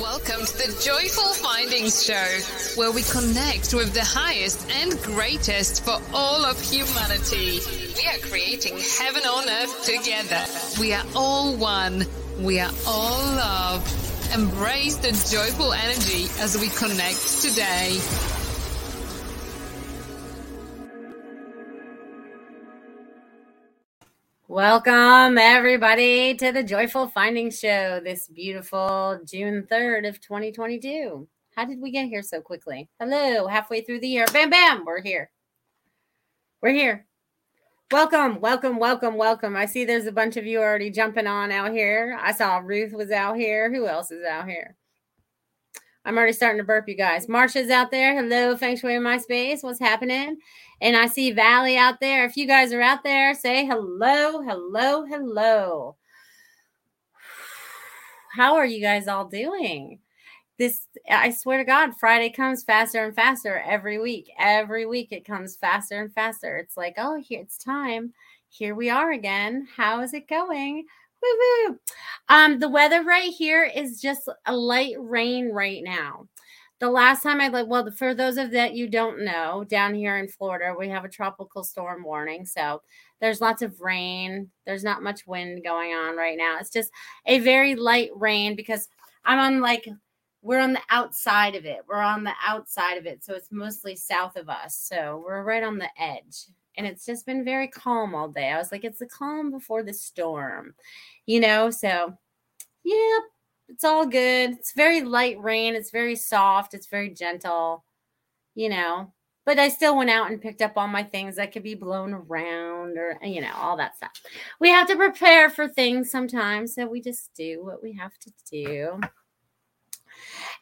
Welcome to the Joyful Findings Show, where we connect with the highest and greatest for all of humanity. We are creating heaven on earth together. We are all one. We are all love. Embrace the joyful energy as we connect today. Welcome, everybody, to the Joyful Finding Show this beautiful June 3rd of 2022. How did we get here so quickly? Hello, halfway through the year. Bam, bam, we're here. We're here. Welcome, welcome, welcome, welcome. I see there's a bunch of you already jumping on out here. I saw Ruth was out here. Who else is out here? I'm already starting to burp, you guys. Marsha's out there. Hello, Feng Shui in my space. What's happening? And I see Valley out there. If you guys are out there, say hello, hello, hello. How are you guys all doing? This, I swear to God, Friday comes faster and faster every week. Every week it comes faster and faster. It's like, oh, here it's time. Here we are again. How is it going? Woo woo. Um, the weather right here is just a light rain right now. The last time I like, well, for those of that you don't know, down here in Florida, we have a tropical storm warning. So there's lots of rain. There's not much wind going on right now. It's just a very light rain because I'm on like we're on the outside of it. We're on the outside of it. So it's mostly south of us. So we're right on the edge. And it's just been very calm all day. I was like, it's the calm before the storm you know, so yeah, it's all good. It's very light rain. It's very soft. It's very gentle, you know. But I still went out and picked up all my things that could be blown around or, you know, all that stuff. We have to prepare for things sometimes. So we just do what we have to do.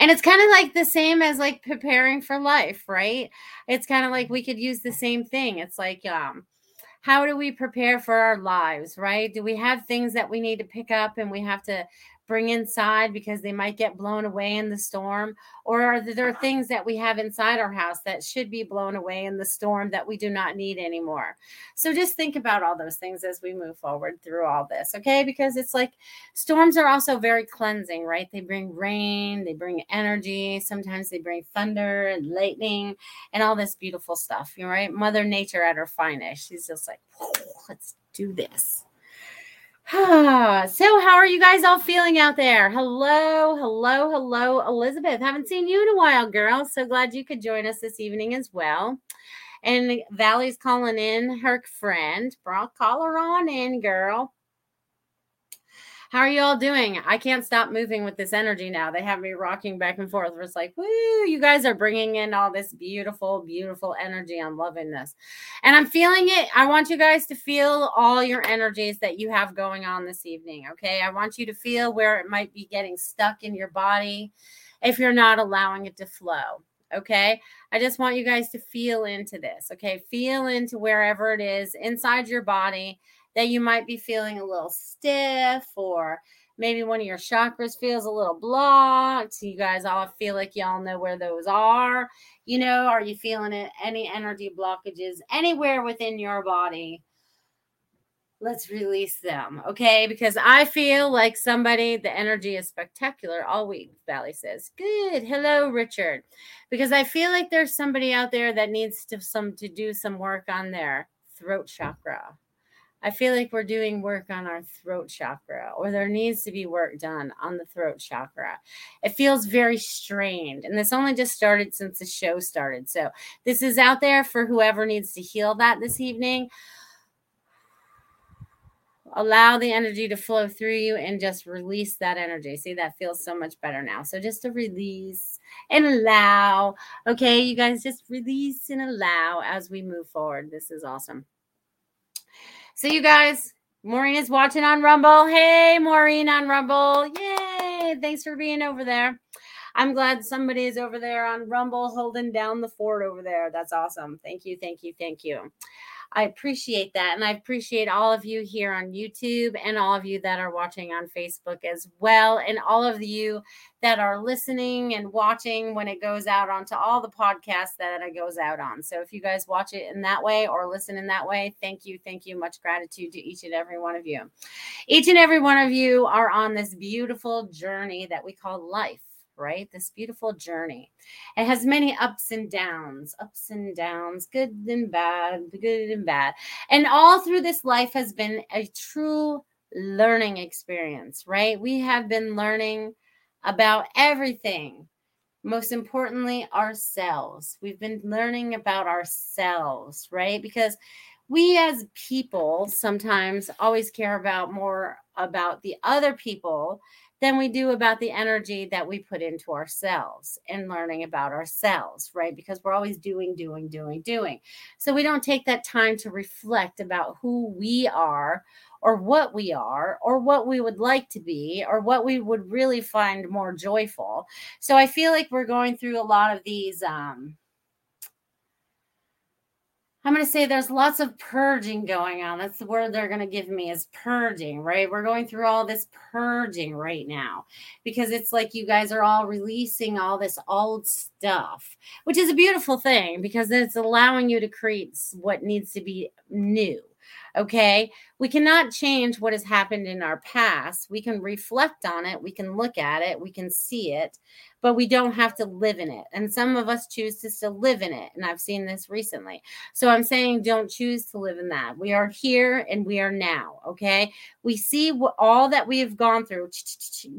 And it's kind of like the same as like preparing for life, right? It's kind of like we could use the same thing. It's like, um, how do we prepare for our lives, right? Do we have things that we need to pick up and we have to bring inside because they might get blown away in the storm? Or are there things that we have inside our house that should be blown away in the storm that we do not need anymore? So just think about all those things as we move forward through all this, okay? Because it's like storms are also very cleansing, right? They bring rain, they bring energy, sometimes they bring thunder and lightning and all this beautiful stuff, you know, right? Mother Nature at her finest. She's just like, let's do this. so, how are you guys all feeling out there? Hello, hello, hello, Elizabeth. Haven't seen you in a while, girl. So glad you could join us this evening as well. And Valley's calling in her friend. Brock, call her on in, girl. How are you all doing? I can't stop moving with this energy now. They have me rocking back and forth. It's like, woo, you guys are bringing in all this beautiful, beautiful energy. I'm loving this. And I'm feeling it. I want you guys to feel all your energies that you have going on this evening. Okay. I want you to feel where it might be getting stuck in your body if you're not allowing it to flow. Okay. I just want you guys to feel into this. Okay. Feel into wherever it is inside your body that you might be feeling a little stiff or maybe one of your chakras feels a little blocked. You guys all feel like y'all know where those are. You know, are you feeling it? Any energy blockages anywhere within your body? Let's release them, okay? Because I feel like somebody, the energy is spectacular all week, Valley says. Good. Hello, Richard. Because I feel like there's somebody out there that needs to some to do some work on their throat chakra I feel like we're doing work on our throat chakra, or there needs to be work done on the throat chakra. It feels very strained. And this only just started since the show started. So this is out there for whoever needs to heal that this evening. Allow the energy to flow through you and just release that energy. See, that feels so much better now. So just to release and allow. Okay, you guys just release and allow as we move forward. This is awesome. So, you guys, Maureen is watching on Rumble. Hey, Maureen on Rumble. Yay. Thanks for being over there. I'm glad somebody is over there on Rumble holding down the fort over there. That's awesome. Thank you. Thank you. Thank you. I appreciate that. And I appreciate all of you here on YouTube and all of you that are watching on Facebook as well. And all of you that are listening and watching when it goes out onto all the podcasts that it goes out on. So if you guys watch it in that way or listen in that way, thank you. Thank you. Much gratitude to each and every one of you. Each and every one of you are on this beautiful journey that we call life right? This beautiful journey. It has many ups and downs, ups and downs, good and bad, good and bad. And all through this life has been a true learning experience, right? We have been learning about everything. Most importantly, ourselves. We've been learning about ourselves, right? Because we as people sometimes always care about more about the other people than we do about the energy that we put into ourselves and learning about ourselves, right? Because we're always doing, doing, doing, doing. So we don't take that time to reflect about who we are or what we are or what we would like to be or what we would really find more joyful. So I feel like we're going through a lot of these um I'm going to say there's lots of purging going on. That's the word they're going to give me is purging, right? We're going through all this purging right now because it's like you guys are all releasing all this old stuff, which is a beautiful thing because it's allowing you to create what needs to be new. Okay. We cannot change what has happened in our past. We can reflect on it. We can look at it. We can see it but we don't have to live in it. And some of us choose to still live in it. And I've seen this recently. So I'm saying don't choose to live in that. We are here and we are now. Okay. We see all that we have gone through.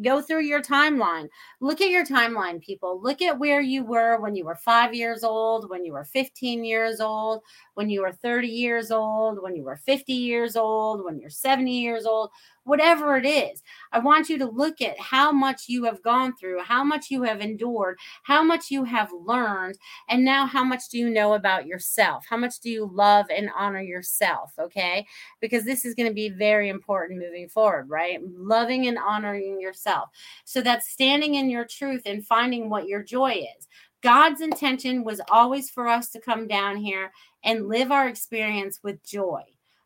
Go through your timeline. Look at your timeline, people. Look at where you were when you were five years old, when you were 15 years old, when you were 30 years old, when you were 50 years old, when you're 70 years old whatever it is. I want you to look at how much you have gone through, how much you have endured, how much you have learned, and now how much do you know about yourself? How much do you love and honor yourself? Okay. Because this is going to be very important moving forward, right? Loving and honoring yourself. So that's standing in your truth and finding what your joy is. God's intention was always for us to come down here and live our experience with joy.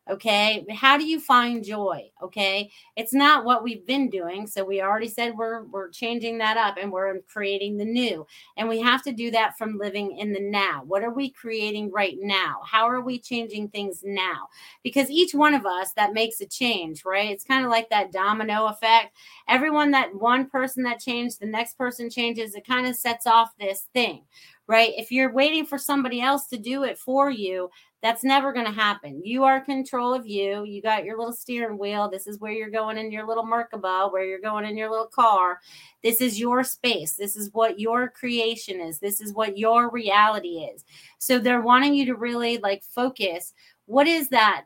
Okay. How do you find joy? Okay. It's not what we've been doing. So we already said we're we're changing that up and we're creating the new. And we have to do that from living in the now. What are we creating right now? How are we changing things now? Because each one of us that makes a change, right? It's kind of like that domino effect. Everyone that one person that changed, the next person changes, it kind of sets off this thing right? If you're waiting for somebody else to do it for you, that's never going to happen. You are control of you. You got your little steering wheel. This is where you're going in your little Merkaba, where you're going in your little car. This is your space. This is what your creation is. This is what your reality is. So they're wanting you to really like focus what is that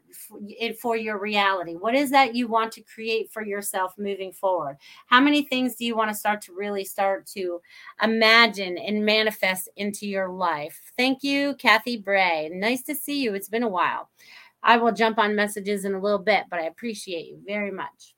for your reality? What is that you want to create for yourself moving forward? How many things do you want to start to really start to imagine and manifest into your life? Thank you, Kathy Bray. Nice to see you. It's been a while. I will jump on messages in a little bit, but I appreciate you very much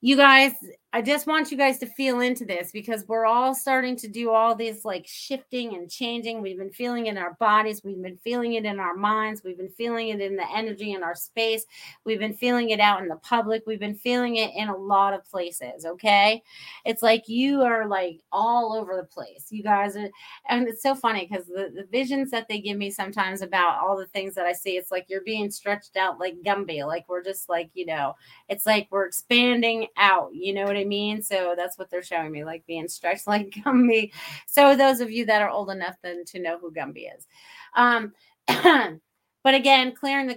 you guys I just want you guys to feel into this because we're all starting to do all this like shifting and changing. We've been feeling in our bodies, we've been feeling it in our minds, we've been feeling it in the energy in our space, we've been feeling it out in the public, we've been feeling it in a lot of places. Okay. It's like you are like all over the place. You guys are, and it's so funny because the, the visions that they give me sometimes about all the things that I see, it's like you're being stretched out like Gumby. Like we're just like, you know, it's like we're expanding out. You know what I mean? So that's what they're showing me, like being stretched like Gumby. So those of you that are old enough then to know who Gumby is. Um, But again, clearing the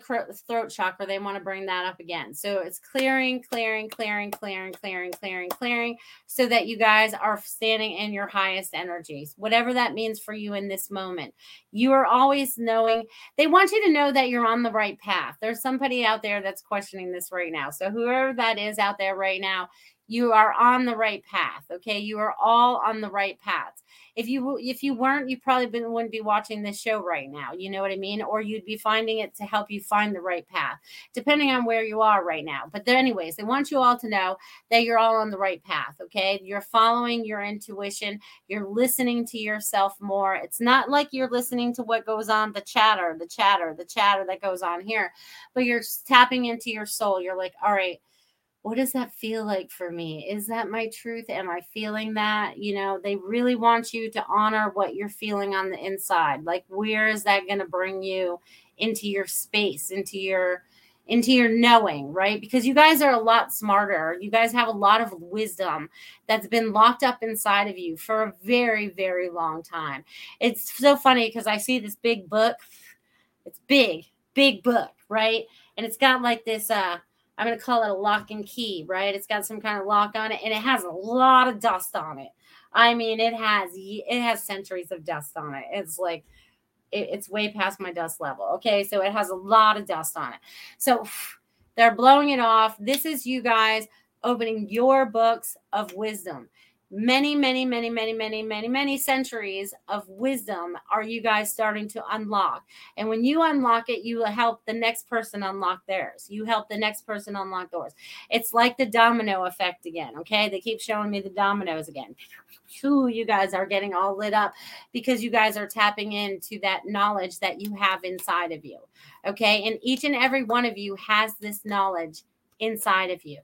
throat chakra, they want to bring that up again. So it's clearing, clearing, clearing, clearing, clearing, clearing, clearing, so that you guys are standing in your highest energies, whatever that means for you in this moment. You are always knowing, they want you to know that you're on the right path. There's somebody out there that's questioning this right now. So whoever that is out there right now, you are on the right path. Okay. You are all on the right path if you if you weren't you probably been, wouldn't be watching this show right now you know what i mean? Or you'd be finding it to help you find the right path depending on where you are right now. But anyways they want you all to know that you're all on the right path okay? You're following your intuition. You're listening to yourself more. It's not like you're listening to what goes on the chatter the chatter the chatter that goes on here but you're tapping into your soul. You're like all right what does that feel like for me? Is that my truth? Am I feeling that? You know, they really want you to honor what you're feeling on the inside. Like, where is that going to bring you into your space, into your into your knowing, right? Because you guys are a lot smarter. You guys have a lot of wisdom that's been locked up inside of you for a very, very long time. It's so funny because I see this big book. It's big, big book, right? And it's got like this uh I'm going to call it a lock and key, right? It's got some kind of lock on it and it has a lot of dust on it. I mean, it has it has centuries of dust on it. It's like it, it's way past my dust level. Okay, so it has a lot of dust on it. So they're blowing it off. This is you guys opening your books of wisdom many, many, many, many, many, many, many centuries of wisdom are you guys starting to unlock. And when you unlock it, you help the next person unlock theirs. You help the next person unlock doors. It's like the domino effect again. Okay. They keep showing me the dominoes again. Ooh, you guys are getting all lit up because you guys are tapping into that knowledge that you have inside of you. Okay. And each and every one of you has this knowledge inside of you.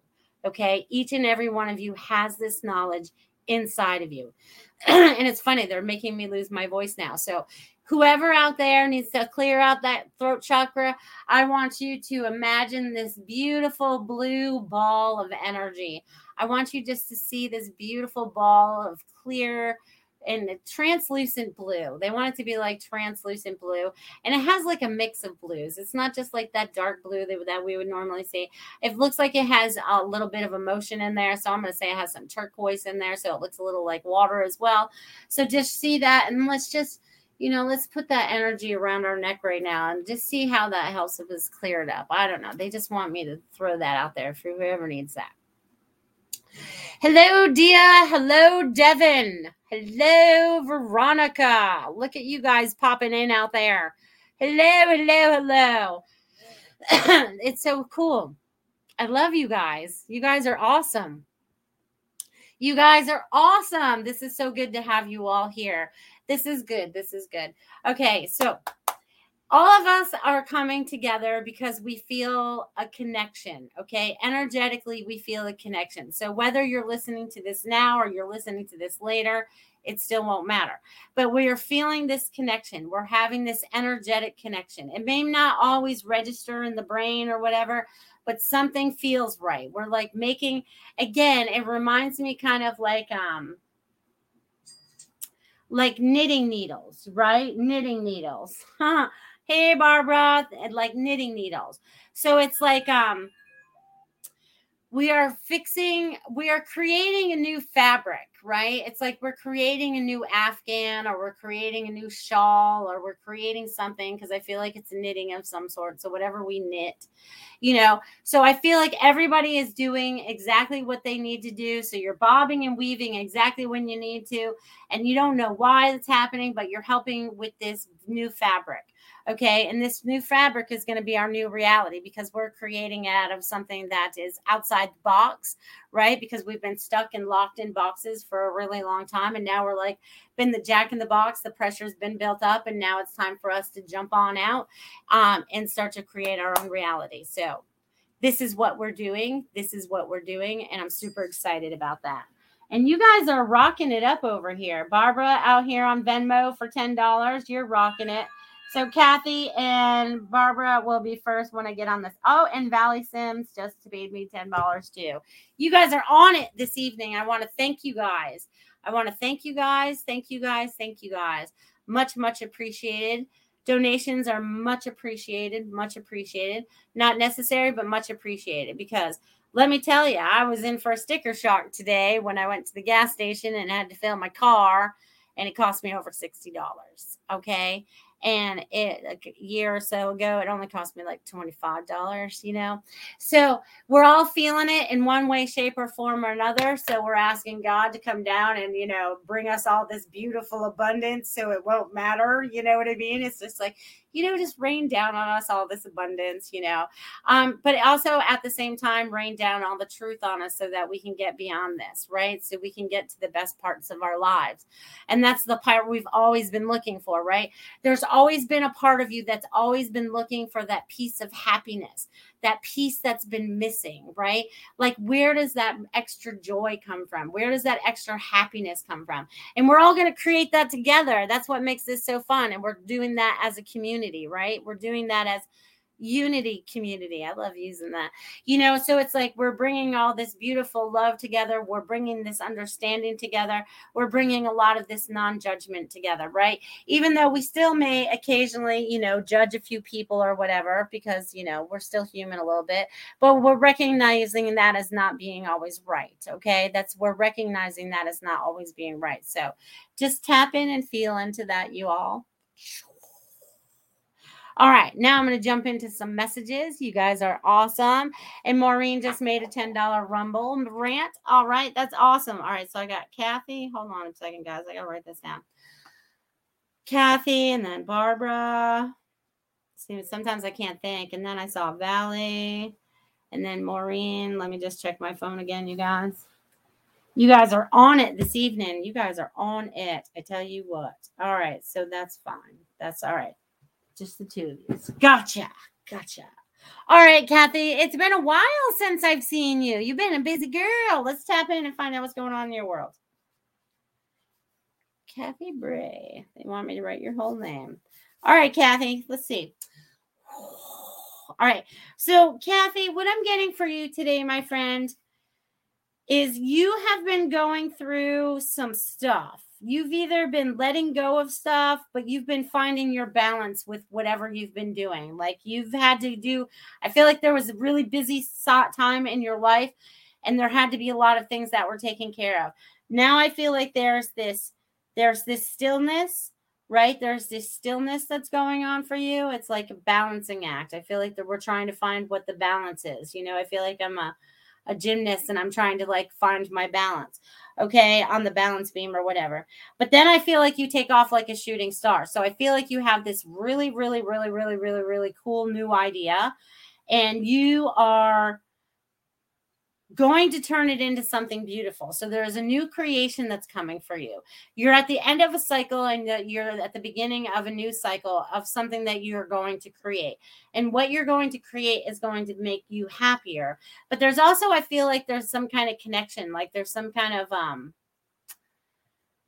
Okay. Each and every one of you has this knowledge inside of you. and it's funny, they're making me lose my voice now. So, whoever out there needs to clear out that throat chakra, I want you to imagine this beautiful blue ball of energy. I want you just to see this beautiful ball of clear and translucent blue. They want it to be like translucent blue. And it has like a mix of blues. It's not just like that dark blue that, that we would normally see. It looks like it has a little bit of emotion in there. So I'm going to say it has some turquoise in there. So it looks a little like water as well. So just see that. And let's just, you know, let's put that energy around our neck right now and just see how that helps if it's cleared up. I don't know. They just want me to throw that out there for whoever needs that. Hello, Dia. Hello, Devin. Hello, Veronica. Look at you guys popping in out there. Hello, hello, hello. it's so cool. I love you guys. You guys are awesome. You guys are awesome. This is so good to have you all here. This is good. This is good. Okay, so all of us are coming together because we feel a connection okay? Energetically we feel a connection. So whether you're listening to this now or you're listening to this later it still won't matter. But we are feeling this connection. We're having this energetic connection. It may not always register in the brain or whatever but something feels right. We're like making again it reminds me kind of like um like knitting needles right? Knitting needles hey barbara and like knitting needles so it's like um we are fixing we are creating a new fabric right? It's like we're creating a new Afghan or we're creating a new shawl or we're creating something because I feel like it's knitting of some sort. So, whatever we knit, you know. So, I feel like everybody is doing exactly what they need to do. So, you're bobbing and weaving exactly when you need to, and you don't know why it's happening, but you're helping with this new fabric. Okay. And this new fabric is going to be our new reality because we're creating out of something that is outside the box, right? Because we've been stuck and locked in boxes for a really long time. And now we're like, been the jack in the box, the pressure's been built up. And now it's time for us to jump on out um, and start to create our own reality. So, this is what we're doing. This is what we're doing. And I'm super excited about that. And you guys are rocking it up over here. Barbara out here on Venmo for $10. You're rocking it. So Kathy and Barbara will be first when I get on this. Oh, and Valley Sims just paid me ten dollars too. You guys are on it this evening. I want to thank you guys. I want to thank you guys. Thank you guys. Thank you guys. Much much appreciated. Donations are much appreciated. Much appreciated. Not necessary, but much appreciated because let me tell you, I was in for a sticker shock today when I went to the gas station and had to fill my car, and it cost me over sixty dollars. Okay and it like a year or so ago it only cost me like $25 you know? So we're all feeling it in one way shape or form or another so we're asking god to come down and you know bring us all this beautiful abundance so it won't matter you know what i mean? It's just like you know, just rain down on us all this abundance, you know. Um, but also at the same time, rain down all the truth on us so that we can get beyond this, right? So we can get to the best parts of our lives. And that's the part we've always been looking for, right? There's always been a part of you that's always been looking for that piece of happiness, that piece that's been missing, right? Like, where does that extra joy come from? Where does that extra happiness come from? And we're all going to create that together. That's what makes this so fun. And we're doing that as a community, right? We're doing that as unity community. I love using that. You know, so it's like we're bringing all this beautiful love together. We're bringing this understanding together. We're bringing a lot of this non judgment together, right? Even though we still may occasionally, you know, judge a few people or whatever, because, you know, we're still human a little bit, but we're recognizing that as not being always right. Okay. That's we're recognizing that as not always being right. So just tap in and feel into that, you all. All right, now I'm going to jump into some messages. You guys are awesome. And Maureen just made a $10 Rumble rant. All right, that's awesome. All right, so I got Kathy. Hold on a second, guys. I got to write this down. Kathy and then Barbara. See, sometimes I can't think. And then I saw Valley and then Maureen. Let me just check my phone again, you guys. You guys are on it this evening. You guys are on it. I tell you what. All right, so that's fine. That's all right. Just the two of you. Gotcha. Gotcha. All right, Kathy. It's been a while since I've seen you. You've been a busy girl. Let's tap in and find out what's going on in your world. Kathy Bray. They want me to write your whole name. All right, Kathy. Let's see. All right. So, Kathy, what I'm getting for you today, my friend, is you have been going through some stuff you've either been letting go of stuff, but you've been finding your balance with whatever you've been doing. Like you've had to do, I feel like there was a really busy time in your life, and there had to be a lot of things that were taken care of. Now I feel like there's this, there's this stillness, right? There's this stillness that's going on for you. It's like a balancing act. I feel like that we're trying to find what the balance is. You know, I feel like I'm a a gymnast and I'm trying to like find my balance, okay, on the balance beam or whatever. But then I feel like you take off like a shooting star. So I feel like you have this really, really, really, really, really, really cool new idea and you are going to turn it into something beautiful. So there is a new creation that's coming for you. You're at the end of a cycle and you're at the beginning of a new cycle of something that you're going to create. And what you're going to create is going to make you happier. But there's also I feel like there's some kind of connection, like there's some kind of um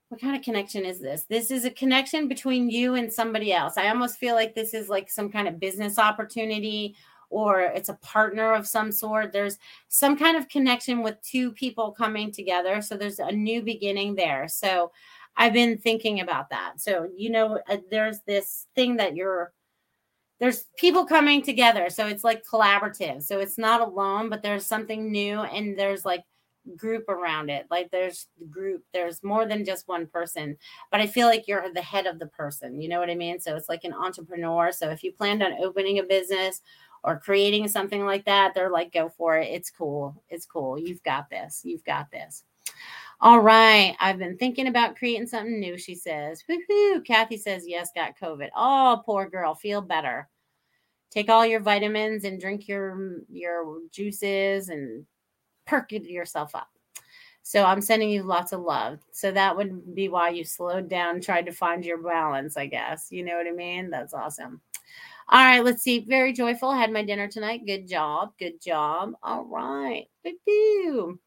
what kind of connection is this? This is a connection between you and somebody else. I almost feel like this is like some kind of business opportunity or it's a partner of some sort. There's some kind of connection with two people coming together. So there's a new beginning there. So I've been thinking about that. So, you know, uh, there's this thing that you're, there's people coming together. So it's like collaborative. So it's not alone, but there's something new and there's like group around it. Like there's group, there's more than just one person, but I feel like you're the head of the person. You know what I mean? So it's like an entrepreneur. So if you planned on opening a business or creating something like that, they're like, go for it. It's cool. It's cool. You've got this. You've got this. All right. I've been thinking about creating something new, she says. Woohoo. Kathy says, yes, got COVID. Oh, poor girl. Feel better. Take all your vitamins and drink your your juices and perk yourself up. So I'm sending you lots of love. So that would be why you slowed down, tried to find your balance, I guess. You know what I mean? That's awesome. All right, let's see. Very joyful. Had my dinner tonight. Good job. Good job. All right. Boo-boo.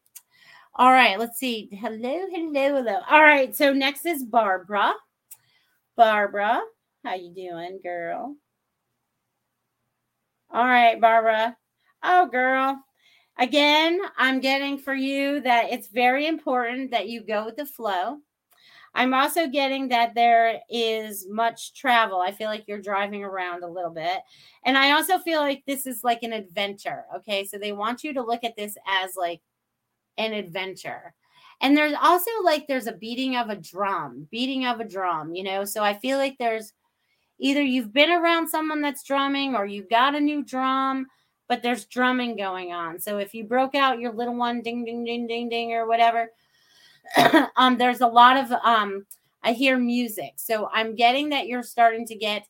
All right, let's see. Hello, hello, hello. All right, so next is Barbara. Barbara, how you doing, girl? All right, Barbara. Oh, girl. Again, I'm getting for you that it's very important that you go with the flow. I'm also getting that there is much travel. I feel like you're driving around a little bit. And I also feel like this is like an adventure. Okay. So they want you to look at this as like an adventure. And there's also like there's a beating of a drum, beating of a drum, you know. So I feel like there's either you've been around someone that's drumming or you've got a new drum but there's drumming going on. So if you broke out your little one, ding, ding, ding, ding, ding, or whatever, um, there's a lot of um, I hear music. So I'm getting that you're starting to get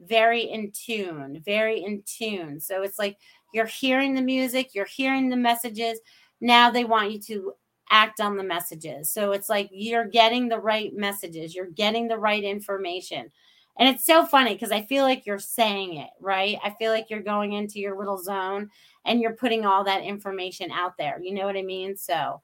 very in tune, very in tune. So it's like you're hearing the music, you're hearing the messages. Now they want you to act on the messages. So it's like you're getting the right messages, you're getting the right information. And it's so funny because I feel like you're saying it, right? I feel like you're going into your little zone and you're putting all that information out there. You know what I mean? So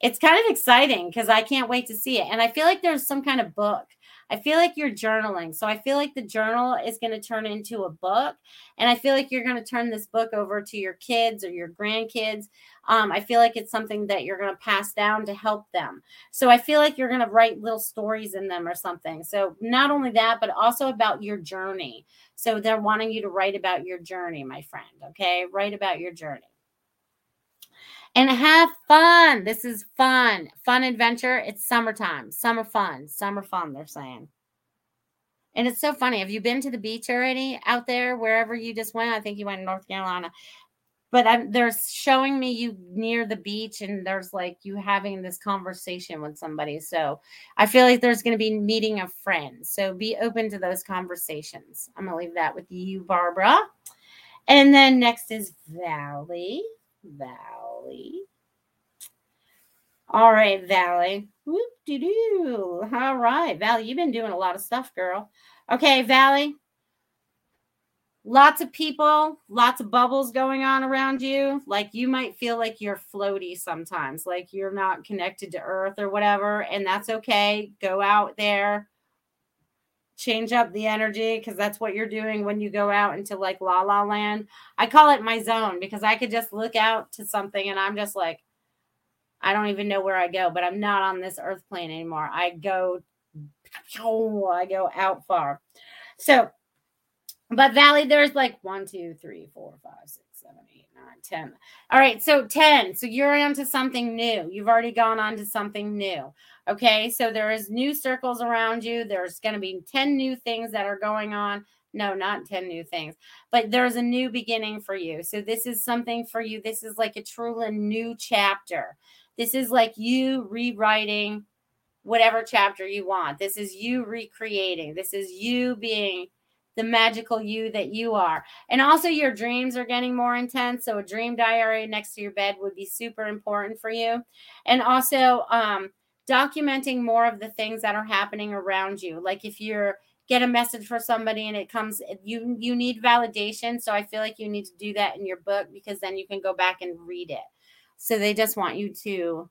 it's kind of exciting because I can't wait to see it. And I feel like there's some kind of book. I feel like you're journaling. So I feel like the journal is going to turn into a book. And I feel like you're going to turn this book over to your kids or your grandkids. Um, I feel like it's something that you're going to pass down to help them. So I feel like you're going to write little stories in them or something. So not only that, but also about your journey. So they're wanting you to write about your journey, my friend. Okay. Write about your journey and have fun. This is fun, fun adventure. It's summertime, summer fun, summer fun, they're saying. And it's so funny. Have you been to the beach already out there, wherever you just went? I think you went to North Carolina. But I'm, they're showing me you near the beach, and there's like you having this conversation with somebody. So I feel like there's going to be meeting of friends. So be open to those conversations. I'm going to leave that with you, Barbara. And then next is Valley. Valley. Valley. All right, Valley. Whoop de doo. All right, Valley, you've been doing a lot of stuff, girl. Okay, Valley. Lots of people, lots of bubbles going on around you. Like you might feel like you're floaty sometimes, like you're not connected to earth or whatever. And that's okay. Go out there, change up the energy because that's what you're doing when you go out into like la la land. I call it my zone because I could just look out to something and I'm just like, I don't even know where I go, but I'm not on this earth plane anymore. I go, I go out far. So, but Valley, there's like one, two, three, four, five, six, seven, eight, nine, ten. All right, so 10. So you're onto something new. You've already gone on to something new. Okay, so there is new circles around you. There's going to be 10 new things that are going on. No, not 10 new things, but there's a new beginning for you. So this is something for you. This is like a truly new chapter. This is like you rewriting whatever chapter you want. This is you recreating. This is you being the magical you that you are. And also, your dreams are getting more intense. So, a dream diary next to your bed would be super important for you. And also, um, documenting more of the things that are happening around you. Like if you're get a message for somebody and it comes you you need validation. So i feel like you need to do that in your book because then you can go back and read it. So they just want you to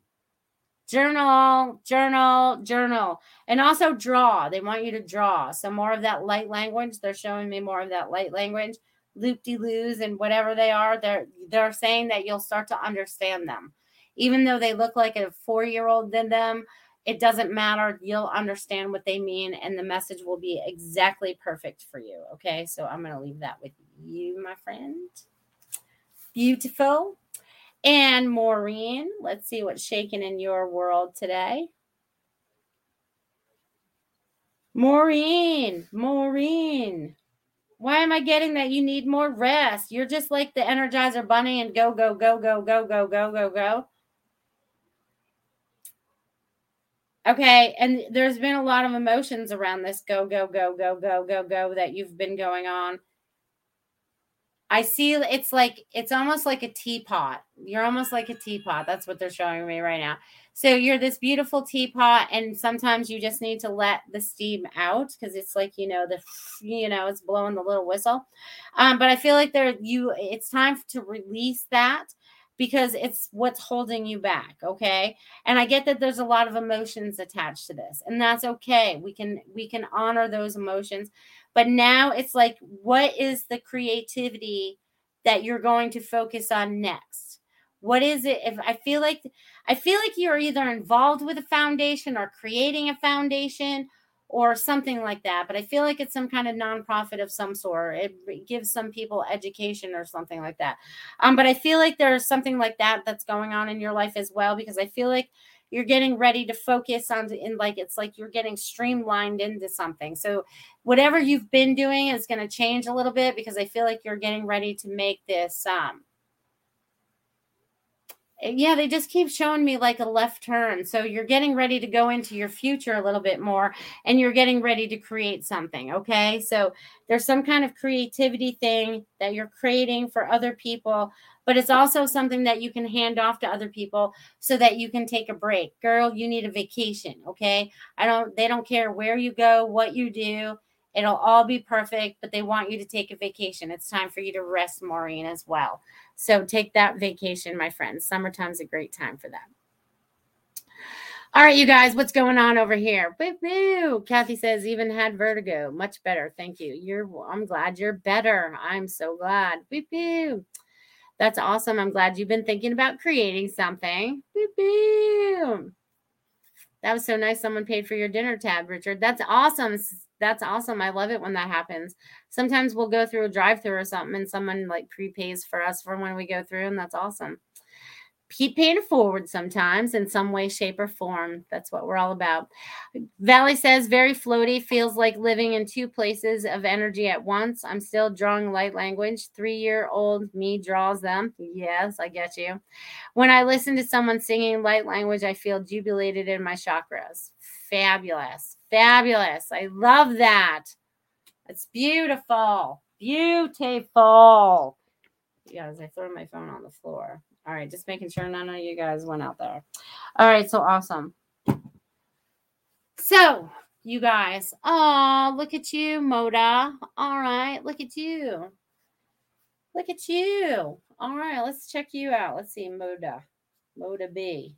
journal journal journal. And also draw. They want you to draw. Some more of that light language. They're showing me more of that light language. Loop de loos and whatever they are they're they're saying that you'll start to understand them even though they look like a four year old than them, it doesn't matter. You'll understand what they mean, and the message will be exactly perfect for you. Okay, so I'm going to leave that with you, my friend. Beautiful. And Maureen, let's see what's shaking in your world today. Maureen, Maureen, why am I getting that you need more rest? You're just like the Energizer Bunny and go, go, go, go, go, go, go, go, go. Okay. And there's been a lot of emotions around this go, go, go, go, go, go, go that you've been going on. I see it's like it's almost like a teapot. You're almost like a teapot. That's what they're showing me right now. So you're this beautiful teapot, and sometimes you just need to let the steam out because it's like you know the you know it's blowing the little whistle. Um, but I feel like there you it's time to release that because it's what's holding you back okay and i get that there's a lot of emotions attached to this and that's okay we can we can honor those emotions but now it's like, what is the creativity that you're going to focus on next? What is it? If I feel like I feel like you're either involved with a foundation or creating a foundation or something like that. But I feel like it's some kind of nonprofit of some sort. It gives some people education or something like that. Um, but I feel like there's something like that that's going on in your life as well because I feel like you're getting ready to focus on in like it's like you're getting streamlined into something so whatever you've been doing is going to change a little bit because i feel like you're getting ready to make this um yeah, they just keep showing me like a left turn. So you're getting ready to go into your future a little bit more and you're getting ready to create something. Okay. So there's some kind of creativity thing that you're creating for other people, but it's also something that you can hand off to other people so that you can take a break. Girl, you need a vacation. Okay. I don't, they don't care where you go, what you do. It'll all be perfect, but they want you to take a vacation. It's time for you to rest, Maureen, as well. So take that vacation, my friends. Summertime's a great time for that. All right, you guys, what's going on over here? Boo. Kathy says, even had vertigo. Much better. Thank you. You're I'm glad you're better. I'm so glad. Boo. That's awesome. I'm glad you've been thinking about creating something. Boo. That was so nice. Someone paid for your dinner tab, Richard. That's awesome that's awesome. I love it when that happens. Sometimes we'll go through a drive through or something and someone like prepays for us for when we go through, and that's awesome. Keep paying forward sometimes in some way, shape, or form. That's what we're all about. Valley says, very floaty, feels like living in two places of energy at once. I'm still drawing light language. Three year old me draws them. Yes, I get you. When I listen to someone singing light language, I feel jubilated in my chakras. Fabulous. Fabulous. I love that. It's beautiful. Beautiful. You guys, I threw my phone on the floor. All right, just making sure none of you guys went out there. All right, so awesome. So, you guys, oh, look at you, Moda. All right, look at you. Look at you. All right, let's check you out. Let's see, Moda. Moda B.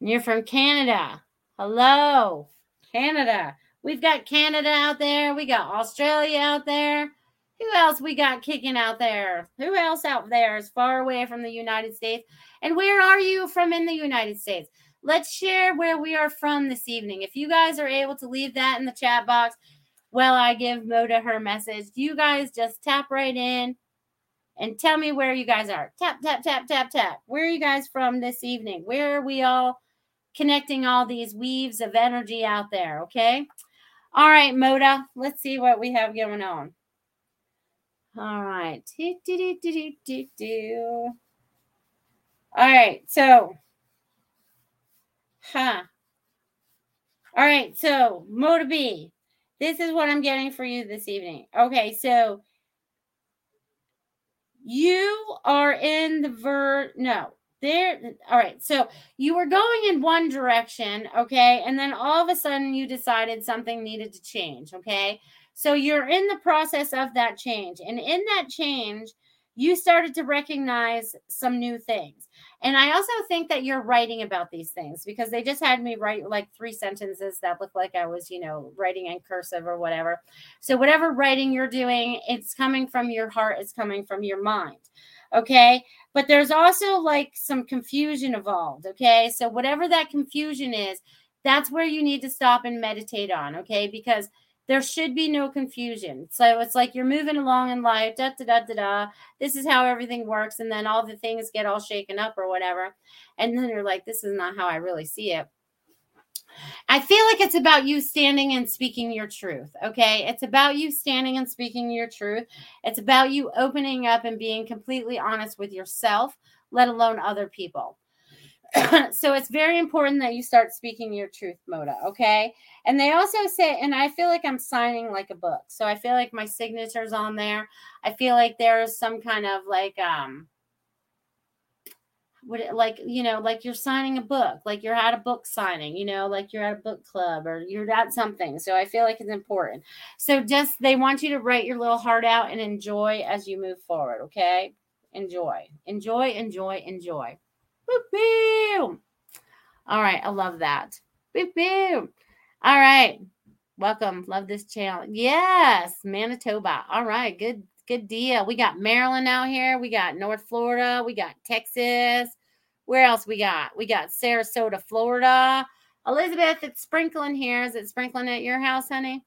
You're from Canada. Hello. Canada. We've got Canada out there. We got Australia out there. Who else we got kicking out there? Who else out there is far away from the United States? And where are you from in the United States? Let's share where we are from this evening. If you guys are able to leave that in the chat box while I give Moda her message, you guys just tap right in and tell me where you guys are. Tap, tap, tap, tap, tap. Where are you guys from this evening? Where are we all connecting all these weaves of energy out there. Okay. All right, Moda, let's see what we have going on. All right. Do, do, do, do, do, All right. So, huh. All right. So, Moda B, this is what I'm getting for you this evening. Okay. So, you are in the ver, no, there all right so you were going in one direction okay and then all of a sudden you decided something needed to change okay? So you're in the process of that change and in that change you started to recognize some new things. And i also think that you're writing about these things because they just had me write like three sentences that looked like i was you know writing in cursive or whatever. So whatever writing you're doing it's coming from your heart it's coming from your mind okay but there's also like some confusion involved okay so whatever that confusion is that's where you need to stop and meditate on okay because there should be no confusion. So it's like you're moving along in life, da da da da da. This is how everything works, and then all the things get all shaken up or whatever, and then you're like, this is not how I really see it. I feel like it's about you standing and speaking your truth. Okay. It's about you standing and speaking your truth. It's about you opening up and being completely honest with yourself, let alone other people. so it's very important that you start speaking your truth, Moda. Okay. And they also say, and I feel like I'm signing like a book. So I feel like my signature's on there. I feel like there's some kind of like, um, what it like you know like you're signing a book like you're at a book signing you know like you're at a book club or you're at something. So i feel like it's important. So just they want you to write your little heart out and enjoy as you move forward okay? Enjoy enjoy enjoy enjoy. Boop, all right i love that. Boop. all right welcome. Love this channel. Yes manitoba. All right good good deal. We got Maryland out here. We got North Florida. We got Texas. Where else we got? We got Sarasota, Florida. Elizabeth, it's sprinkling here. Is it sprinkling at your house, honey?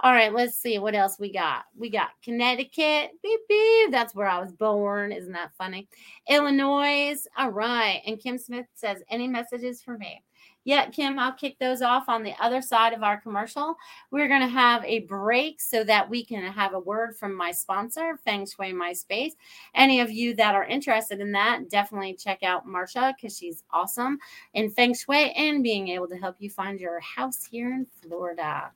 All right, let's see what else we got. We got Connecticut. Beep, beep. That's where I was born. Isn't that funny? Illinois. All right. And Kim Smith says, any messages for me? Yeah, Kim, I'll kick those off on the other side of our commercial. We're going to have a break so that we can have a word from my sponsor, Feng Shui My Space. Any of you that are interested in that, definitely check out Marsha because she's awesome in Feng Shui and being able to help you find your house here in Florida.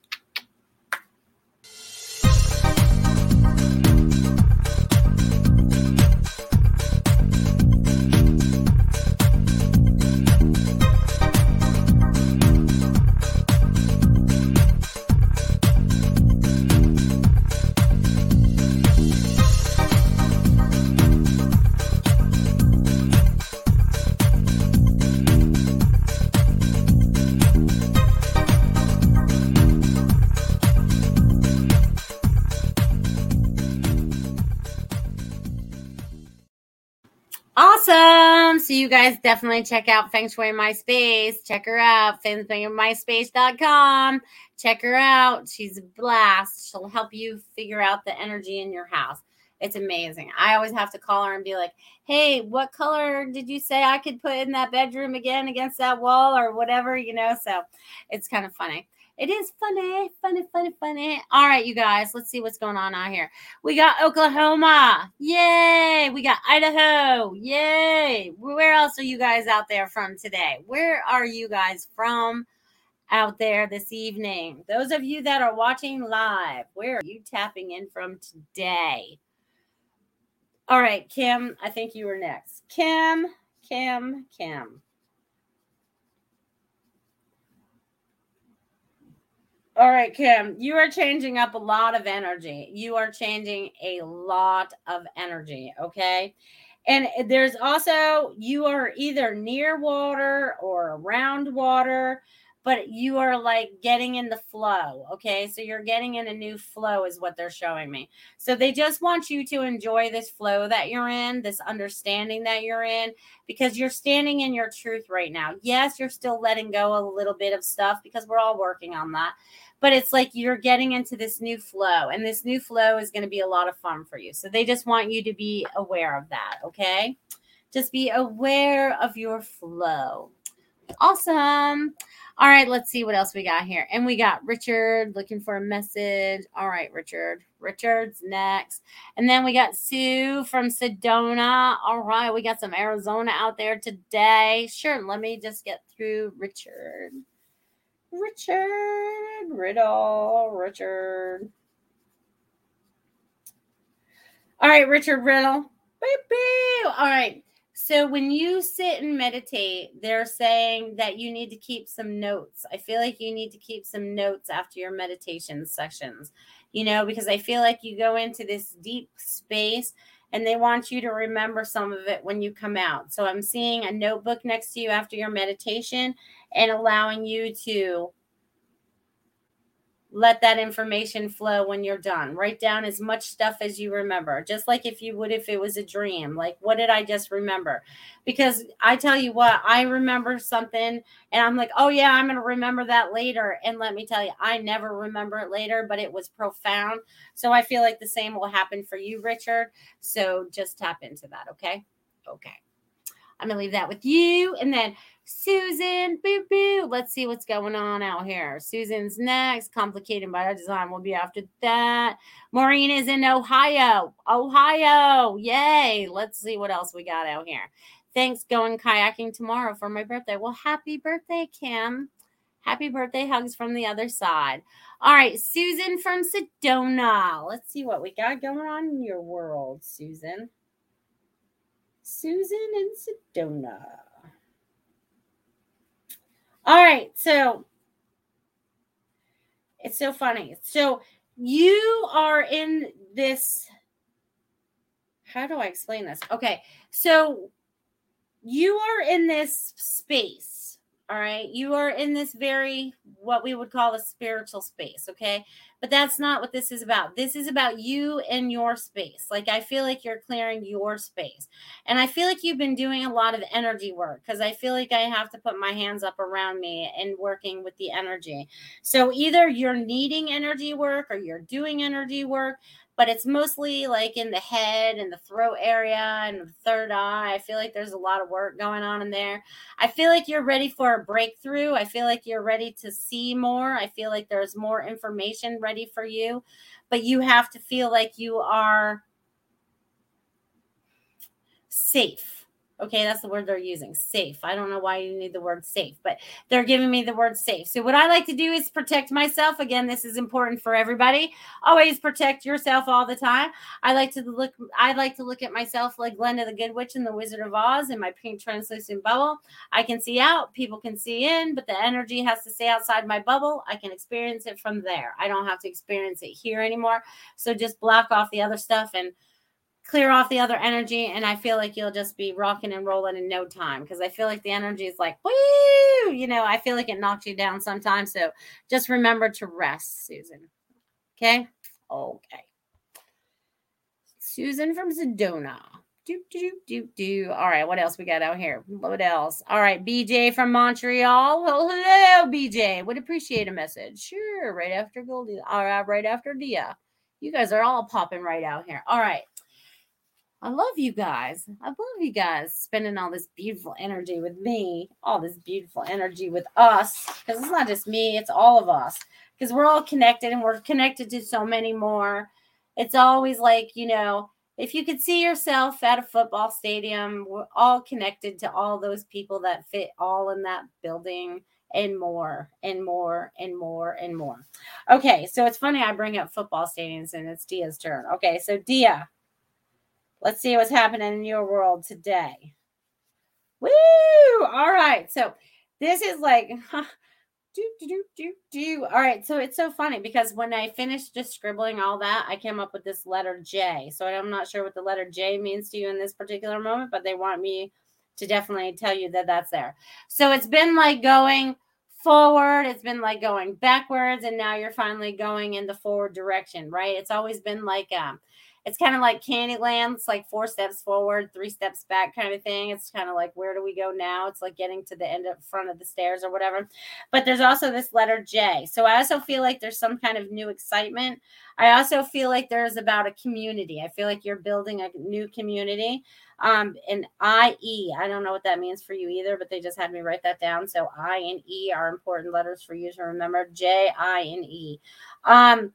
You guys definitely check out Feng Shui My Space. Check her out. FengShuiMySpace.com. Check her out. She's a blast. She'll help you figure out the energy in your house. It's amazing. I always have to call her and be like, hey, what color did you say I could put in that bedroom again against that wall or whatever, you know? So it's kind of funny. It is funny, funny, funny, funny. All right, you guys, let's see what's going on out here. We got Oklahoma. Yay. We got Idaho. Yay. Where else are you guys out there from today? Where are you guys from out there this evening? Those of you that are watching live, where are you tapping in from today? All right, Kim, I think you were next. Kim, Kim, Kim. All right, Kim, you are changing up a lot of energy. You are changing a lot of energy. Okay. And there's also, you are either near water or around water but you are like getting in the flow. Okay. So you're getting in a new flow, is what they're showing me. So they just want you to enjoy this flow that you're in, this understanding that you're in, because you're standing in your truth right now. Yes, you're still letting go a little bit of stuff because we're all working on that. But it's like you're getting into this new flow, and this new flow is going to be a lot of fun for you. So they just want you to be aware of that. Okay. Just be aware of your flow. Awesome. All right, let's see what else we got here. And we got Richard looking for a message. All right, Richard. Richard's next. And then we got Sue from Sedona. All right, we got some Arizona out there today. Sure, let me just get through Richard. Richard Riddle. Richard. All right, Richard Riddle. Beep. All right. So when you sit and meditate, they're saying that you need to keep some notes. I feel like you need to keep some notes after your meditation sessions, you know, because I feel like you go into this deep space and they want you to remember some of it when you come out. So I'm seeing a notebook next to you after your meditation and allowing you to let that information flow when you're done. Write down as much stuff as you remember, just like if you would if it was a dream. Like, what did I just remember? Because I tell you what, I remember something and I'm like, oh, yeah, I'm going to remember that later. And let me tell you, I never remember it later, but it was profound. So I feel like the same will happen for you, Richard. So just tap into that. Okay. Okay. I'm going to leave that with you. And then Susan, boo boo. Let's see what's going on out here. Susan's next. Complicated by our design will be after that. Maureen is in Ohio. Ohio. Yay. Let's see what else we got out here. Thanks. Going kayaking tomorrow for my birthday. Well, happy birthday, Kim. Happy birthday hugs from the other side. All right, Susan from Sedona. Let's see what we got going on in your world, Susan. Susan in Sedona. All right. So it's so funny. So you are in this. How do I explain this? Okay. So you are in this space all right. You are in this very, what we would call a spiritual space. Okay. But that's not what this is about. This is about you and your space. Like, I feel like you're clearing your space. And I feel like you've been doing a lot of energy work because I feel like I have to put my hands up around me and working with the energy. So either you're needing energy work or you're doing energy work but it's mostly like in the head and the throat area and the third eye. I feel like there's a lot of work going on in there. I feel like you're ready for a breakthrough. I feel like you're ready to see more. I feel like there's more information ready for you, but you have to feel like you are safe Okay, that's the word they're using. Safe. I don't know why you need the word safe, but they're giving me the word safe. So what I like to do is protect myself. Again, this is important for everybody. Always protect yourself all the time. I like to look I like to look at myself like Glenda the Good Witch and the Wizard of Oz in my pink translucent bubble. I can see out, people can see in, but the energy has to stay outside my bubble. I can experience it from there. I don't have to experience it here anymore. So just block off the other stuff and clear off the other energy and i feel like you'll just be rocking and rolling in no time because i feel like the energy is like woo you know i feel like it knocks you down sometimes so just remember to rest susan okay okay susan from sedona do, do, do, do. All right, what else we got out here? What else? All right, BJ from Montreal. Well, hello, BJ. Would appreciate a message. Sure, right after Goldie. All right, right after Dia. You guys are all popping right out here. All right. I love you guys. I love you guys spending all this beautiful energy with me, all this beautiful energy with us. Because it's not just me, it's all of us. Because we're all connected and we're connected to so many more. It's always like, you know, if you could see yourself at a football stadium, we're all connected to all those people that fit all in that building and more and more and more and more. Okay, so it's funny I bring up football stadiums and it's Dia's turn. Okay, so Dia, Let's see what's happening in your world today. Woo! All right. So this is like do do do do do. All right. So it's so funny because when I finished just scribbling all that, I came up with this letter J. So I'm not sure what the letter J means to you in this particular moment, but they want me to definitely tell you that that's there. So it's been like going forward, it's been like going backwards, and now you're finally going in the forward direction, right? It's always been like um it's kind of like Candyland. It's like four steps forward, three steps back kind of thing. It's kind of like where do we go now? It's like getting to the end of front of the stairs or whatever. But there's also this letter J. So I also feel like there's some kind of new excitement. I also feel like there's about a community. I feel like you're building a new community. Um, and I E, I don't know what that means for you either, but they just had me write that down. So I and E are important letters for you to remember. J, I, and E. Um,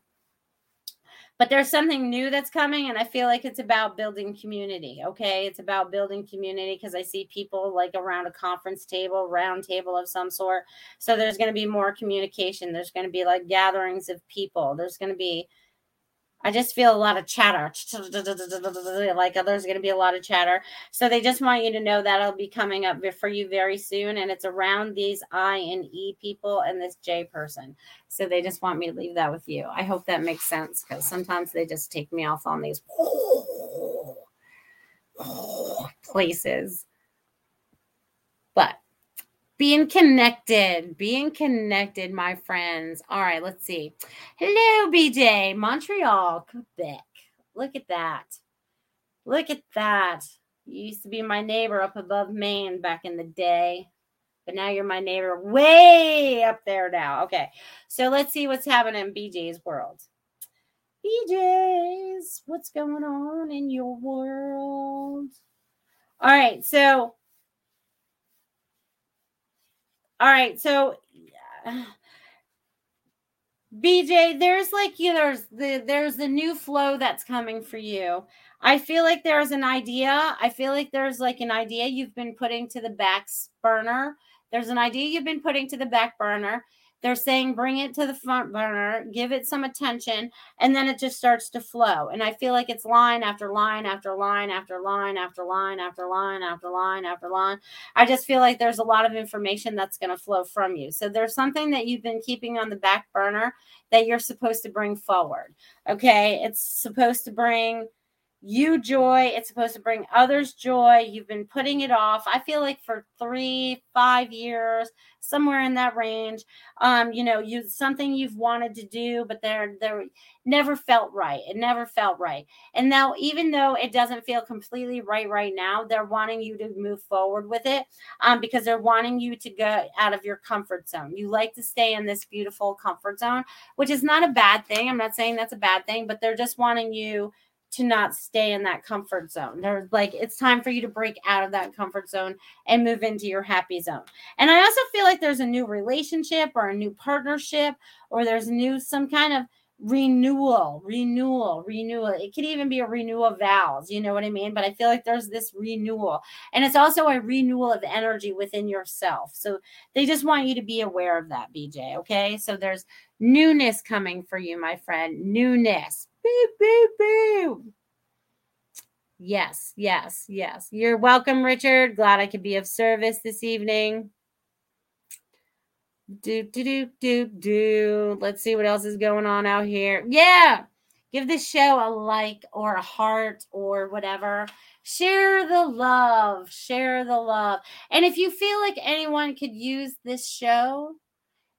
but there's something new that's coming and i feel like it's about building community okay? It's about building community because i see people like around a conference table round table of some sort. So there's going to be more communication. There's going to be like gatherings of people. There's going to be I just feel a lot of chatter. Like oh, there's going to be a lot of chatter. So they just want you to know that'll be coming up for you very soon. And it's around these I and E people and this J person. So they just want me to leave that with you. I hope that makes sense because sometimes they just take me off on these places. But Being connected, being connected, my friends. All right, let's see. Hello, BJ, Montreal, Quebec. Look at that. Look at that. You used to be my neighbor up above Maine back in the day, but now you're my neighbor way up there now. Okay, so let's see what's happening in BJ's world. BJ's, what's going on in your world? All right, so all right, so BJ, there's like you know, there's the there's the new flow that's coming for you. I feel like there's an idea. I feel like there's like an idea you've been putting to the back burner. There's an idea you've been putting to the back burner they're saying bring it to the front burner, give it some attention, and then it just starts to flow. And I feel like it's line after line after line after line after line after line after line after line. I just feel like there's a lot of information that's going to flow from you. So there's something that you've been keeping on the back burner that you're supposed to bring forward. Okay. It's supposed to bring you joy. It's supposed to bring others joy. You've been putting it off. I feel like for three, five years, somewhere in that range. Um, you know, you something you've wanted to do, but they're they're never felt right. It never felt right. And now, even though it doesn't feel completely right right now, they're wanting you to move forward with it um, because they're wanting you to go out of your comfort zone. You like to stay in this beautiful comfort zone, which is not a bad thing. I'm not saying that's a bad thing, but they're just wanting you to not stay in that comfort zone. They're like, it's time for you to break out of that comfort zone and move into your happy zone. And I also feel like there's a new relationship or a new partnership or there's new, some kind of renewal, renewal, renewal. It could even be a renewal of vows, you know what I mean? But I feel like there's this renewal. And it's also a renewal of energy within yourself. So they just want you to be aware of that, BJ. Okay. So there's newness coming for you, my friend. Newness. Boo, boo, boo. Yes, yes, yes. You're welcome, Richard. Glad I could be of service this evening. Do, do, do, do, do. Let's see what else is going on out here. Yeah. Give this show a like or a heart or whatever. Share the love. Share the love. And if you feel like anyone could use this show,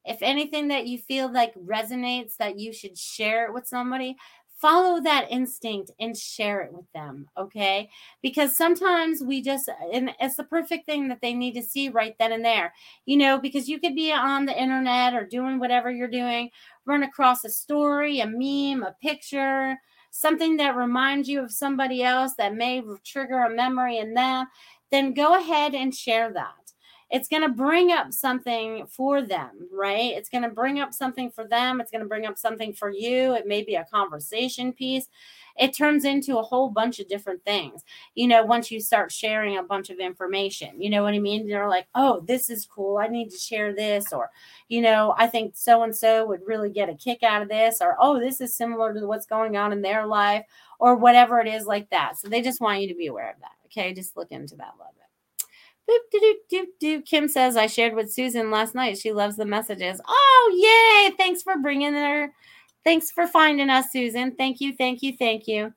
if anything that you feel like resonates that you should share it with somebody, follow that instinct and share it with them okay? Because sometimes we just and it's the perfect thing that they need to see right then and there you know because you could be on the internet or doing whatever you're doing run across a story a meme a picture something that reminds you of somebody else that may trigger a memory in them then go ahead and share that it's going to bring up something for them, right? It's going to bring up something for them. It's going to bring up something for you. It may be a conversation piece. It turns into a whole bunch of different things, you know, once you start sharing a bunch of information. You know what I mean? They're like, oh, this is cool. I need to share this. Or, you know, I think so and so would really get a kick out of this. Or, oh, this is similar to what's going on in their life. Or whatever it is like that. So they just want you to be aware of that. Okay. Just look into that bit. Kim says, I shared with Susan last night. She loves the messages. Oh, yay. Thanks for bringing her. Thanks for finding us, Susan. Thank you, thank you, thank you.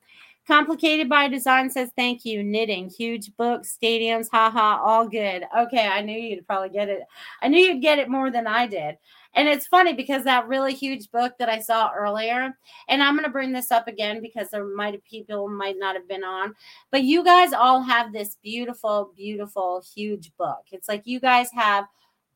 Complicated by Design says, thank you. Knitting, huge books, stadiums, haha, all good. Okay, I knew you'd probably get it. I knew you'd get it more than I did. And it's funny because that really huge book that I saw earlier, and I'm going to bring this up again because there might have people might not have been on, but you guys all have this beautiful, beautiful, huge book. It's like you guys have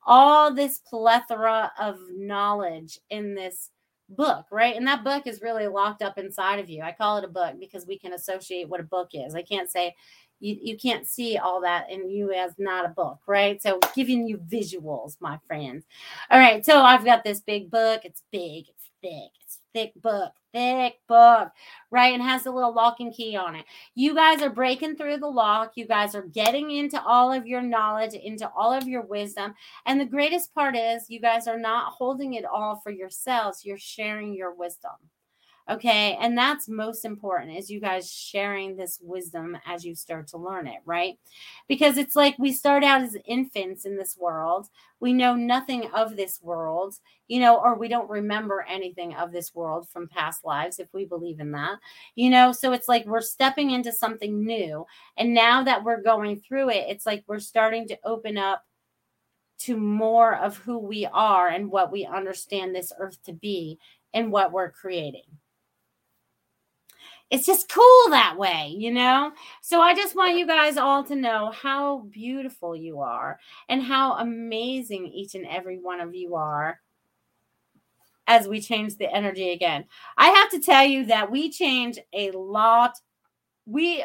all this plethora of knowledge in this book, right? And that book is really locked up inside of you. I call it a book because we can associate what a book is. I can't say you, you can't see all that in you as not a book, right? So giving you visuals, my friends. All right, so I've got this big book. It's big, it's thick, it's thick book, thick book, right? And has a little lock and key on it. You guys are breaking through the lock. You guys are getting into all of your knowledge, into all of your wisdom. And the greatest part is you guys are not holding it all for yourselves. You're sharing your wisdom. Okay. And that's most important is you guys sharing this wisdom as you start to learn it, right? Because it's like we start out as infants in this world. We know nothing of this world, you know, or we don't remember anything of this world from past lives if we believe in that, you know. So it's like we're stepping into something new. And now that we're going through it, it's like we're starting to open up to more of who we are and what we understand this earth to be and what we're creating. It's just cool that way, you know? So I just want you guys all to know how beautiful you are and how amazing each and every one of you are as we change the energy again. I have to tell you that we change a lot. We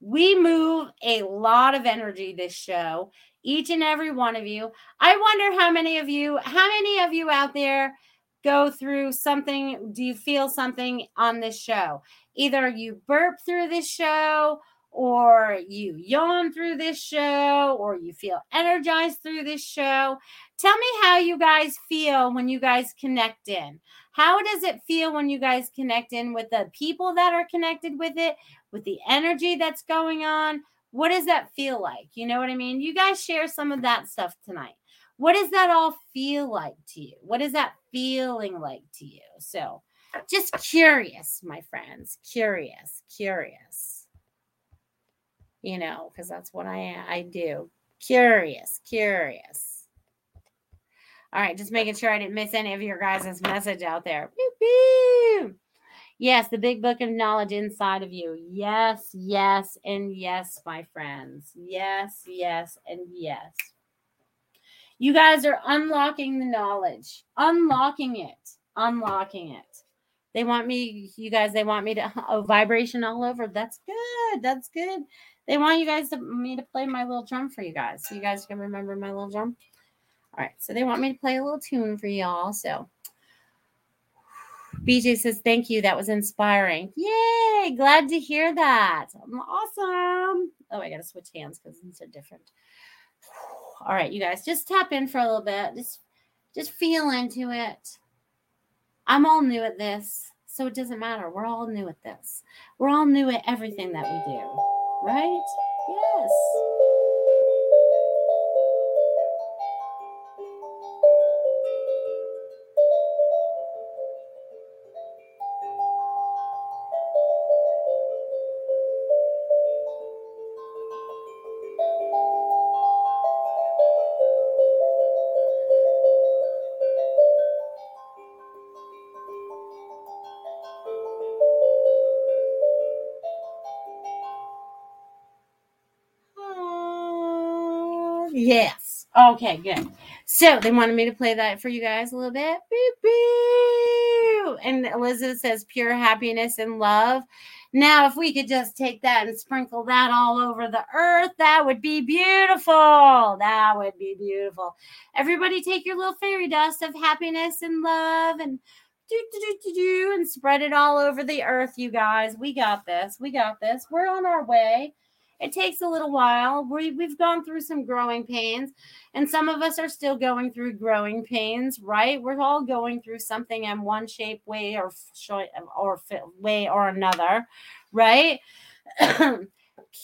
we move a lot of energy this show, each and every one of you. I wonder how many of you, how many of you out there go through something? Do you feel something on this show? Either you burp through this show, or you yawn through this show, or you feel energized through this show. Tell me how you guys feel when you guys connect in. How does it feel when you guys connect in with the people that are connected with it, with the energy that's going on? What does that feel like? You know what I mean? You guys share some of that stuff tonight. What does that all feel like to you? What is that feeling like to you? So, just curious, my friends. Curious, curious. You know, because that's what I I do. Curious, curious. All right, just making sure I didn't miss any of your guys' message out there. Yes, the big book of knowledge inside of you. Yes, yes, and yes, my friends. Yes, yes, and yes. You guys are unlocking the knowledge, unlocking it, unlocking it. They want me, you guys, they want me to oh, vibration all over. That's good. That's good. They want you guys to me to play my little drum for you guys. So you guys can remember my little drum. All right. So they want me to play a little tune for y'all. So BJ says, Thank you. That was inspiring. Yay. Glad to hear that. Awesome. Oh, I got to switch hands because it's are different. All right, you guys, just tap in for a little bit. Just just feel into it. I'm all new at this, so it doesn't matter. We're all new at this. We're all new at everything that we do, right? Yes. Yes. Okay, good. So they wanted me to play that for you guys a little bit. Beep. And Elizabeth says pure happiness and love. Now, if we could just take that and sprinkle that all over the earth, that would be beautiful. That would be beautiful. Everybody take your little fairy dust of happiness and love and do, do, do, do, and spread it all over the earth, you guys. We got this. We got this. We're on our way. It takes a little while. We, we've gone through some growing pains, and some of us are still going through growing pains, right? We're all going through something in one shape, way, or or way or another, right?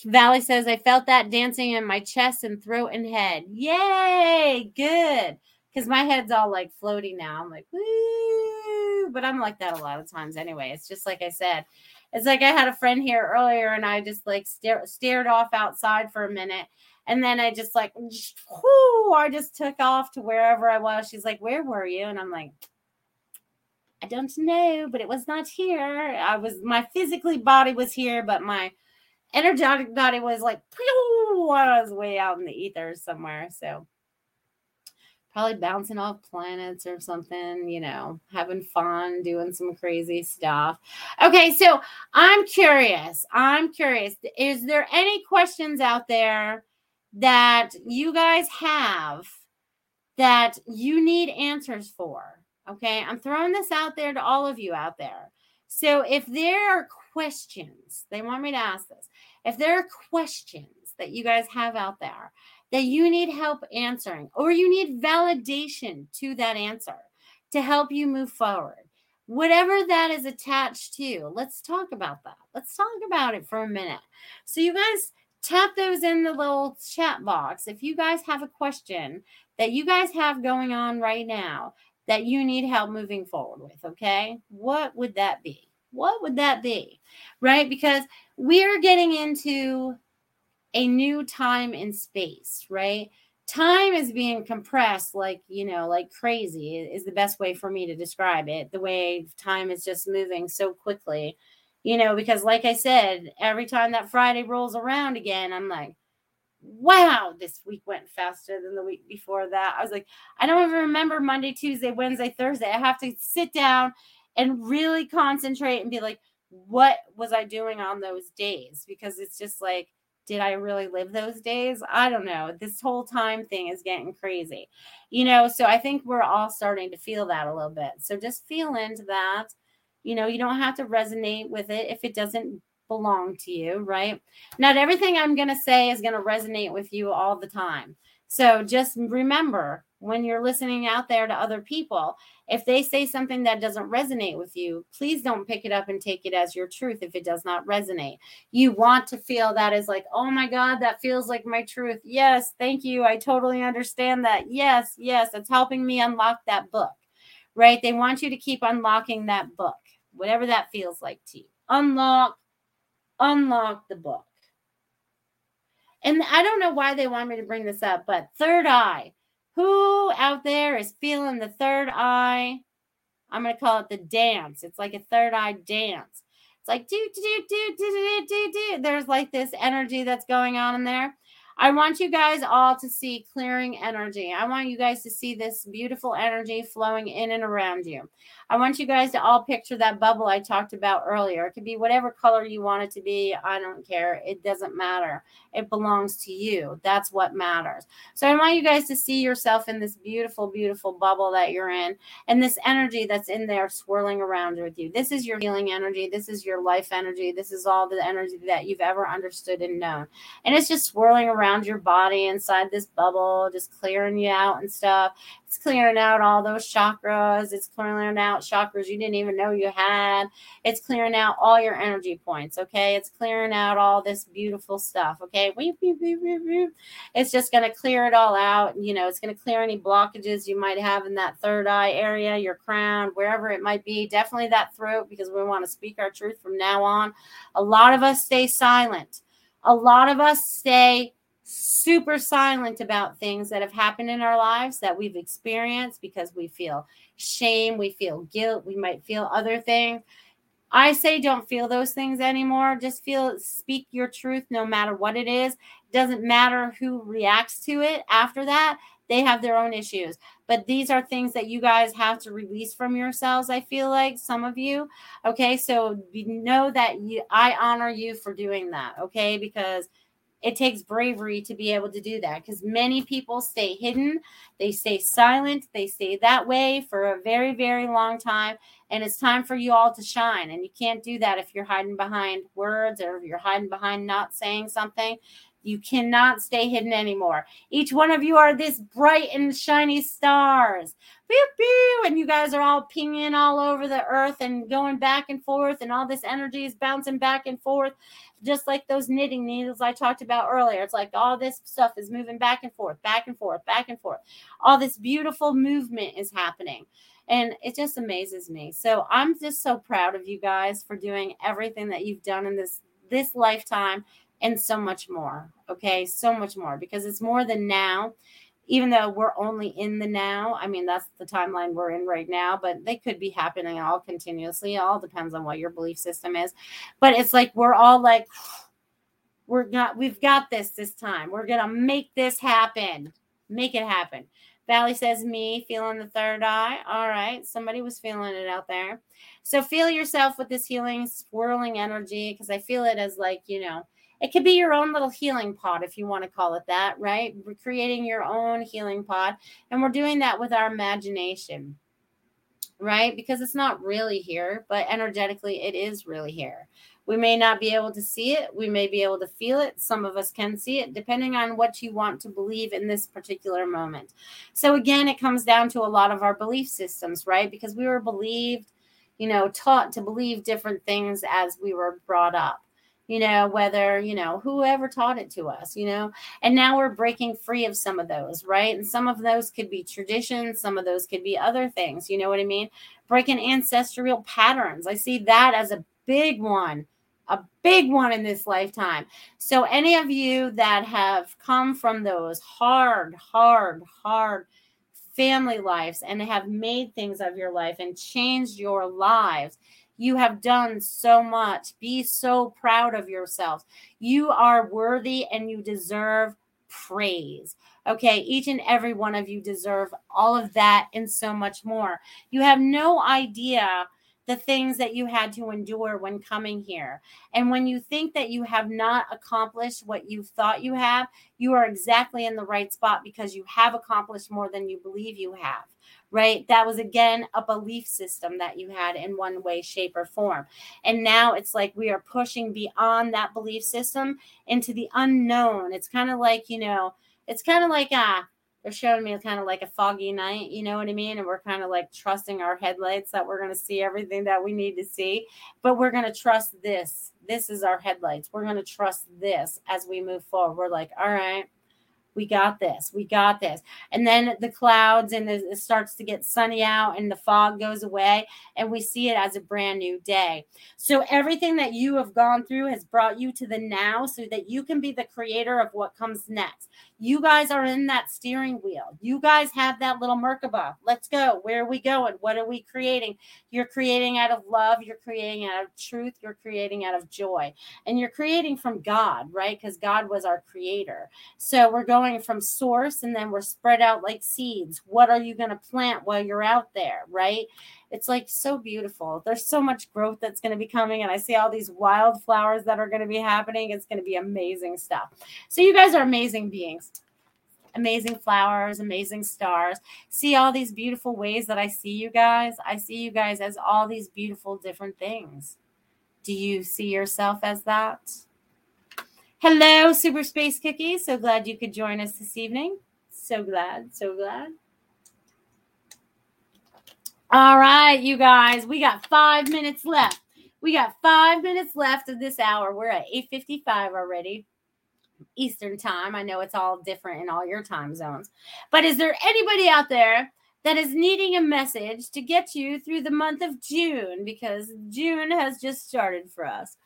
Valley says, I felt that dancing in my chest and throat and head. Yay! Good. Because my head's all like floaty now. I'm like, woo. But I'm like that a lot of times anyway. It's just like I said, it's like I had a friend here earlier and I just like stare, stared off outside for a minute. And then I just like, whoo, I just took off to wherever I was. She's like, Where were you? And I'm like, I don't know, but it was not here. I was, my physically body was here, but my energetic body was like, I was way out in the ether somewhere. So probably bouncing off planets or something, you know, having fun, doing some crazy stuff. Okay, so I'm curious. I'm curious. Is there any questions out there that you guys have that you need answers for? Okay, I'm throwing this out there to all of you out there. So if there are questions, they want me to ask this. If there are questions that you guys have out there that you need help answering, or you need validation to that answer to help you move forward. Whatever that is attached to, let's talk about that. Let's talk about it for a minute. So, you guys tap those in the little chat box. If you guys have a question that you guys have going on right now that you need help moving forward with, okay? What would that be? What would that be? Right? Because we are getting into a new time and space, right? time is being compressed like you know like crazy is the best way for me to describe it the way time is just moving so quickly. You know because like i said every time that friday rolls around again i'm like wow this week went faster than the week before that. I was like i don't even remember monday tuesday wednesday thursday. I have to sit down and really concentrate and be like what was i doing on those days? Because it's just like did I really live those days? I don't know. This whole time thing is getting crazy, you know. So I think we're all starting to feel that a little bit. So just feel into that. You know, you don't have to resonate with it if it doesn't belong to you, right? Not everything I'm going to say is going to resonate with you all the time. So just remember when you're listening out there to other people, if they say something that doesn't resonate with you, please don't pick it up and take it as your truth if it does not resonate. You want to feel that is like, oh my God, that feels like my truth. Yes, thank you. I totally understand that. Yes, yes, it's helping me unlock that book, right? They want you to keep unlocking that book, whatever that feels like to you. Unlock, unlock the book. And I don't know why they want me to bring this up, but third eye. Who out there is feeling the third eye? I'm going to call it the dance. It's like a third eye dance. It's like do do do do do do do. There's like this energy that's going on in there. I want you guys all to see clearing energy. I want you guys to see this beautiful energy flowing in and around you. I want you guys to all picture that bubble I talked about earlier. It could be whatever color you want it to be. I don't care. It doesn't matter. It belongs to you. That's what matters. So I want you guys to see yourself in this beautiful, beautiful bubble that you're in and this energy that's in there swirling around with you. This is your healing energy. This is your life energy. This is all the energy that you've ever understood and known. And it's just swirling around your body inside this bubble, just clearing you out and stuff. It's clearing out all those chakras. It's clearing out chakras you didn't even know you had. It's clearing out all your energy points. Okay. It's clearing out all this beautiful stuff. Okay. It's just going to clear it all out. You know, it's going to clear any blockages you might have in that third eye area, your crown, wherever it might be. Definitely that throat because we want to speak our truth from now on. A lot of us stay silent. A lot of us stay super silent about things that have happened in our lives that we've experienced because we feel shame, we feel guilt, we might feel other things. I say don't feel those things anymore. Just feel speak your truth no matter what it is. It doesn't matter who reacts to it after that. They have their own issues. But these are things that you guys have to release from yourselves, I feel like some of you. Okay? So know that you I honor you for doing that, okay? Because it takes bravery to be able to do that because many people stay hidden, they stay silent, they stay that way for a very, very long time. And it's time for you all to shine. And you can't do that if you're hiding behind words or if you're hiding behind not saying something. You cannot stay hidden anymore. Each one of you are this bright and shiny stars. Pew, pew, and you guys are all pinging all over the earth and going back and forth, and all this energy is bouncing back and forth, just like those knitting needles I talked about earlier. It's like all this stuff is moving back and forth, back and forth, back and forth. All this beautiful movement is happening and it just amazes me. So I'm just so proud of you guys for doing everything that you've done in this this lifetime and so much more. Okay, so much more because it's more than now. Even though we're only in the now, I mean that's the timeline we're in right now, but they could be happening all continuously. It all depends on what your belief system is. But it's like we're all like, we're not, we've got this this time. We're gonna make this happen. Make it happen. Valley says, Me feeling the third eye. All right. Somebody was feeling it out there. So feel yourself with this healing, swirling energy because I feel it as like, you know, it could be your own little healing pod if you want to call it that, right? We're creating your own healing pod. And we're doing that with our imagination, right? Because it's not really here, but energetically, it is really here. We may not be able to see it. We may be able to feel it. Some of us can see it, depending on what you want to believe in this particular moment. So, again, it comes down to a lot of our belief systems, right? Because we were believed, you know, taught to believe different things as we were brought up you know, whether, you know, whoever taught it to us, you know, and now we're breaking free of some of those, right? And some of those could be traditions, some of those could be other things, you know what I mean? Breaking ancestral patterns. I see that as a big one a big one in this lifetime. So, any of you that have come from those hard, hard, hard family lives and have made things of your life and changed your lives, you have done so much. Be so proud of yourselves. You are worthy and you deserve praise. Okay, each and every one of you deserve all of that and so much more. You have no idea the things that you had to endure when coming here. And when you think that you have not accomplished what you thought you have, you are exactly in the right spot because you have accomplished more than you believe you have. Right? That was again a belief system that you had in one way, shape, or form. And now it's like we are pushing beyond that belief system into the unknown. It's kind of like, you know, it's kind of like ah, they're showing me kind of like a foggy night, you know what I mean? And we're kind of like trusting our headlights that we're going to see everything that we need to see, but we're going to trust this. This is our headlights. We're going to trust this as we move forward. We're like, all right, we got this we got this. And then the clouds and it starts to get sunny out and the fog goes away and we see it as a brand new day. So everything that you have gone through has brought you to the now so that you can be the creator of what comes next. You guys are in that steering wheel. You guys have that little merkaba. Let's go. Where are we going? What are we creating? You're creating out of love. You're creating out of truth. You're creating out of joy. And you're creating from god right? Because god was our creator. So we're going going from source and then we're spread out like seeds. What are you going to plant while you're out there, right? It's like so beautiful. There's so much growth that's going to be coming, and I see all these wildflowers that are going to be happening. It's going to be amazing stuff. So, you guys are amazing beings amazing flowers, amazing stars. See all these beautiful ways that I see you guys? I see you guys as all these beautiful different things. Do you see yourself as that? Hello, Super Space Cookie. So glad you could join us this evening. So glad, so glad. All right, you guys, we got five minutes left. We got five minutes left of this hour. We're at 8:55 already. Eastern time. I know it's all different in all your time zones. But is there anybody out there that is needing a message to get you through the month of June because June has just started for us.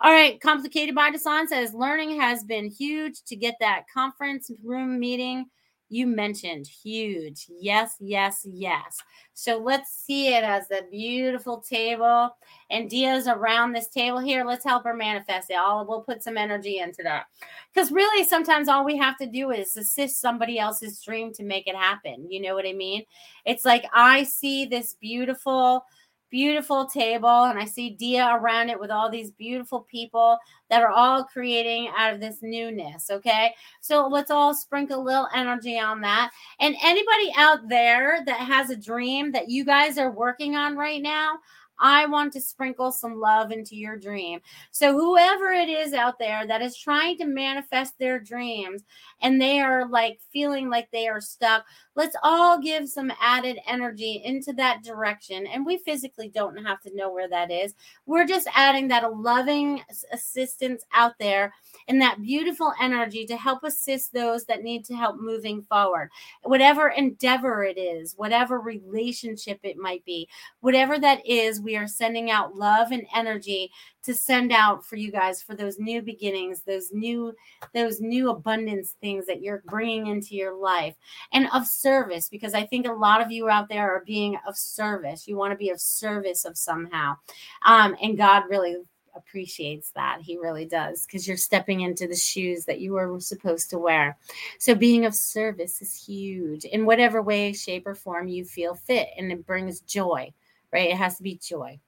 All right, Complicated by Design says learning has been huge to get that conference room meeting you mentioned huge. Yes, yes, yes. So let's see it as a beautiful table. And Dia's around this table here. Let's help her manifest it. All we'll put some energy into that. Because really, sometimes all we have to do is assist somebody else's dream to make it happen. You know what I mean? It's like I see this beautiful beautiful table and I see Dia around it with all these beautiful people that are all creating out of this newness. Okay. So let's all sprinkle a little energy on that. And anybody out there that has a dream that you guys are working on right now, I want to sprinkle some love into your dream. So, whoever it is out there that is trying to manifest their dreams and they are like feeling like they are stuck, let's all give some added energy into that direction. And we physically don't have to know where that is. We're just adding that loving assistance out there and that beautiful energy to help assist those that need to help moving forward. Whatever endeavor it is, whatever relationship it might be, whatever that is, we are sending out love and energy to send out for you guys for those new beginnings those new those new abundance things that you're bringing into your life and of service because i think a lot of you out there are being of service you want to be of service of somehow um, and god really appreciates that. He really does because you're stepping into the shoes that you were supposed to wear. So being of service is huge in whatever way, shape, or form you feel fit, and it brings joy, right? It has to be joy.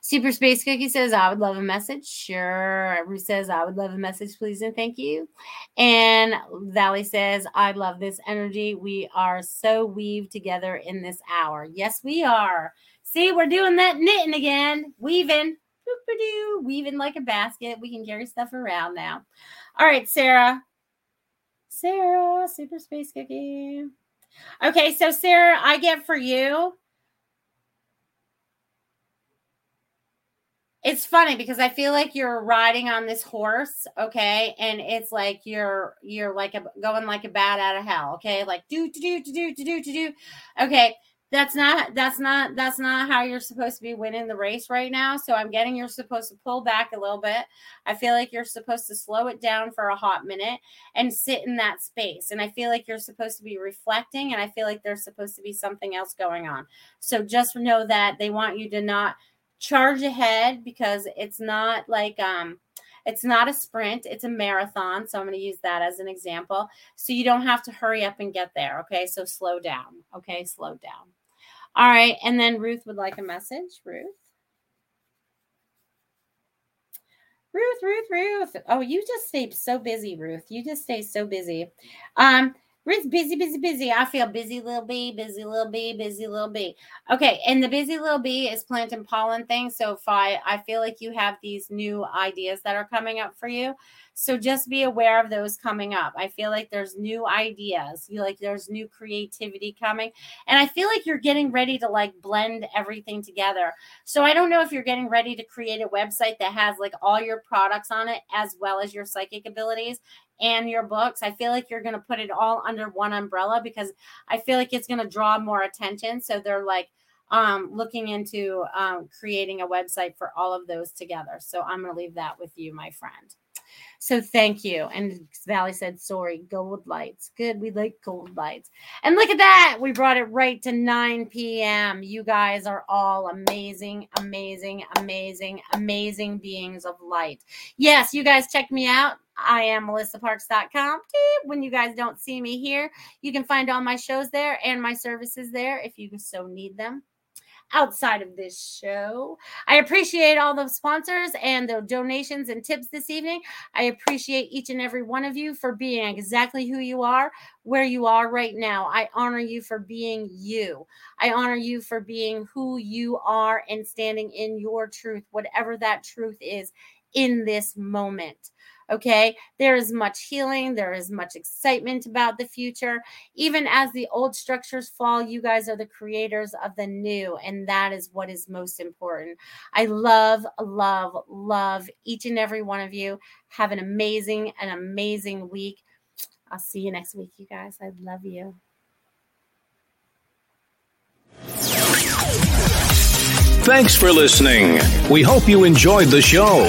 Super Space Cookie says, I would love a message. Sure. Ruth says, I would love a message, please, and thank you. And Valley says, I love this energy. We are so weaved together in this hour. Yes, we are. See, we're doing that knitting again, weaving weaving like a basket. We can carry stuff around now. All right, Sarah. Sarah, super space cookie. Okay, so Sarah, I get for you. It's funny because I feel like you're riding on this horse, okay, and it's like you're you're like a, going like a bat out of hell, okay, like do do do do do do do. Okay, that's not that's not that's not how you're supposed to be winning the race right now so i'm getting you're supposed to pull back a little bit i feel like you're supposed to slow it down for a hot minute and sit in that space and i feel like you're supposed to be reflecting and i feel like there's supposed to be something else going on so just know that they want you to not charge ahead because it's not like um it's not a sprint, it's a marathon. So I'm going to use that as an example. So you don't have to hurry up and get there. Okay. So slow down. Okay. Slow down. All right. And then Ruth would like a message. Ruth. Ruth, Ruth, Ruth. Oh, you just stay so busy, Ruth. You just stay so busy. Um, Ruth's busy, busy, busy. I feel busy little bee, busy little bee, busy little bee. Okay, and the busy little bee is planting pollen things. So if I I feel like you have these new ideas that are coming up for you. So just be aware of those coming up. I feel like there's new ideas. You like there's new creativity coming. And I feel like you're getting ready to like blend everything together. So I don't know if you're getting ready to create a website that has like all your products on it as well as your psychic abilities and your books. I feel like you're going to put it all under one umbrella because I feel like it's going to draw more attention. So they're like um, looking into um, creating a website for all of those together. So I'm going to leave that with you, my friend. So thank you. And Valley said, sorry, gold lights. Good. We like gold lights. And look at that. We brought it right to 9 p.m. You guys are all amazing, amazing, amazing, amazing beings of light. Yes, you guys check me out. I am melissaparks.com. When you guys don't see me here, you can find all my shows there and my services there if you so need them outside of this show. I appreciate all the sponsors and the donations and tips this evening. I appreciate each and every one of you for being exactly who you are, where you are right now. I honor you for being you. I honor you for being who you are and standing in your truth, whatever that truth is in this moment. Okay. There is much healing. There is much excitement about the future. Even as the old structures fall, you guys are the creators of the new. And that is what is most important. I love, love, love each and every one of you. Have an amazing, an amazing week. I'll see you next week, you guys. I love you. Thanks for listening. We hope you enjoyed the show.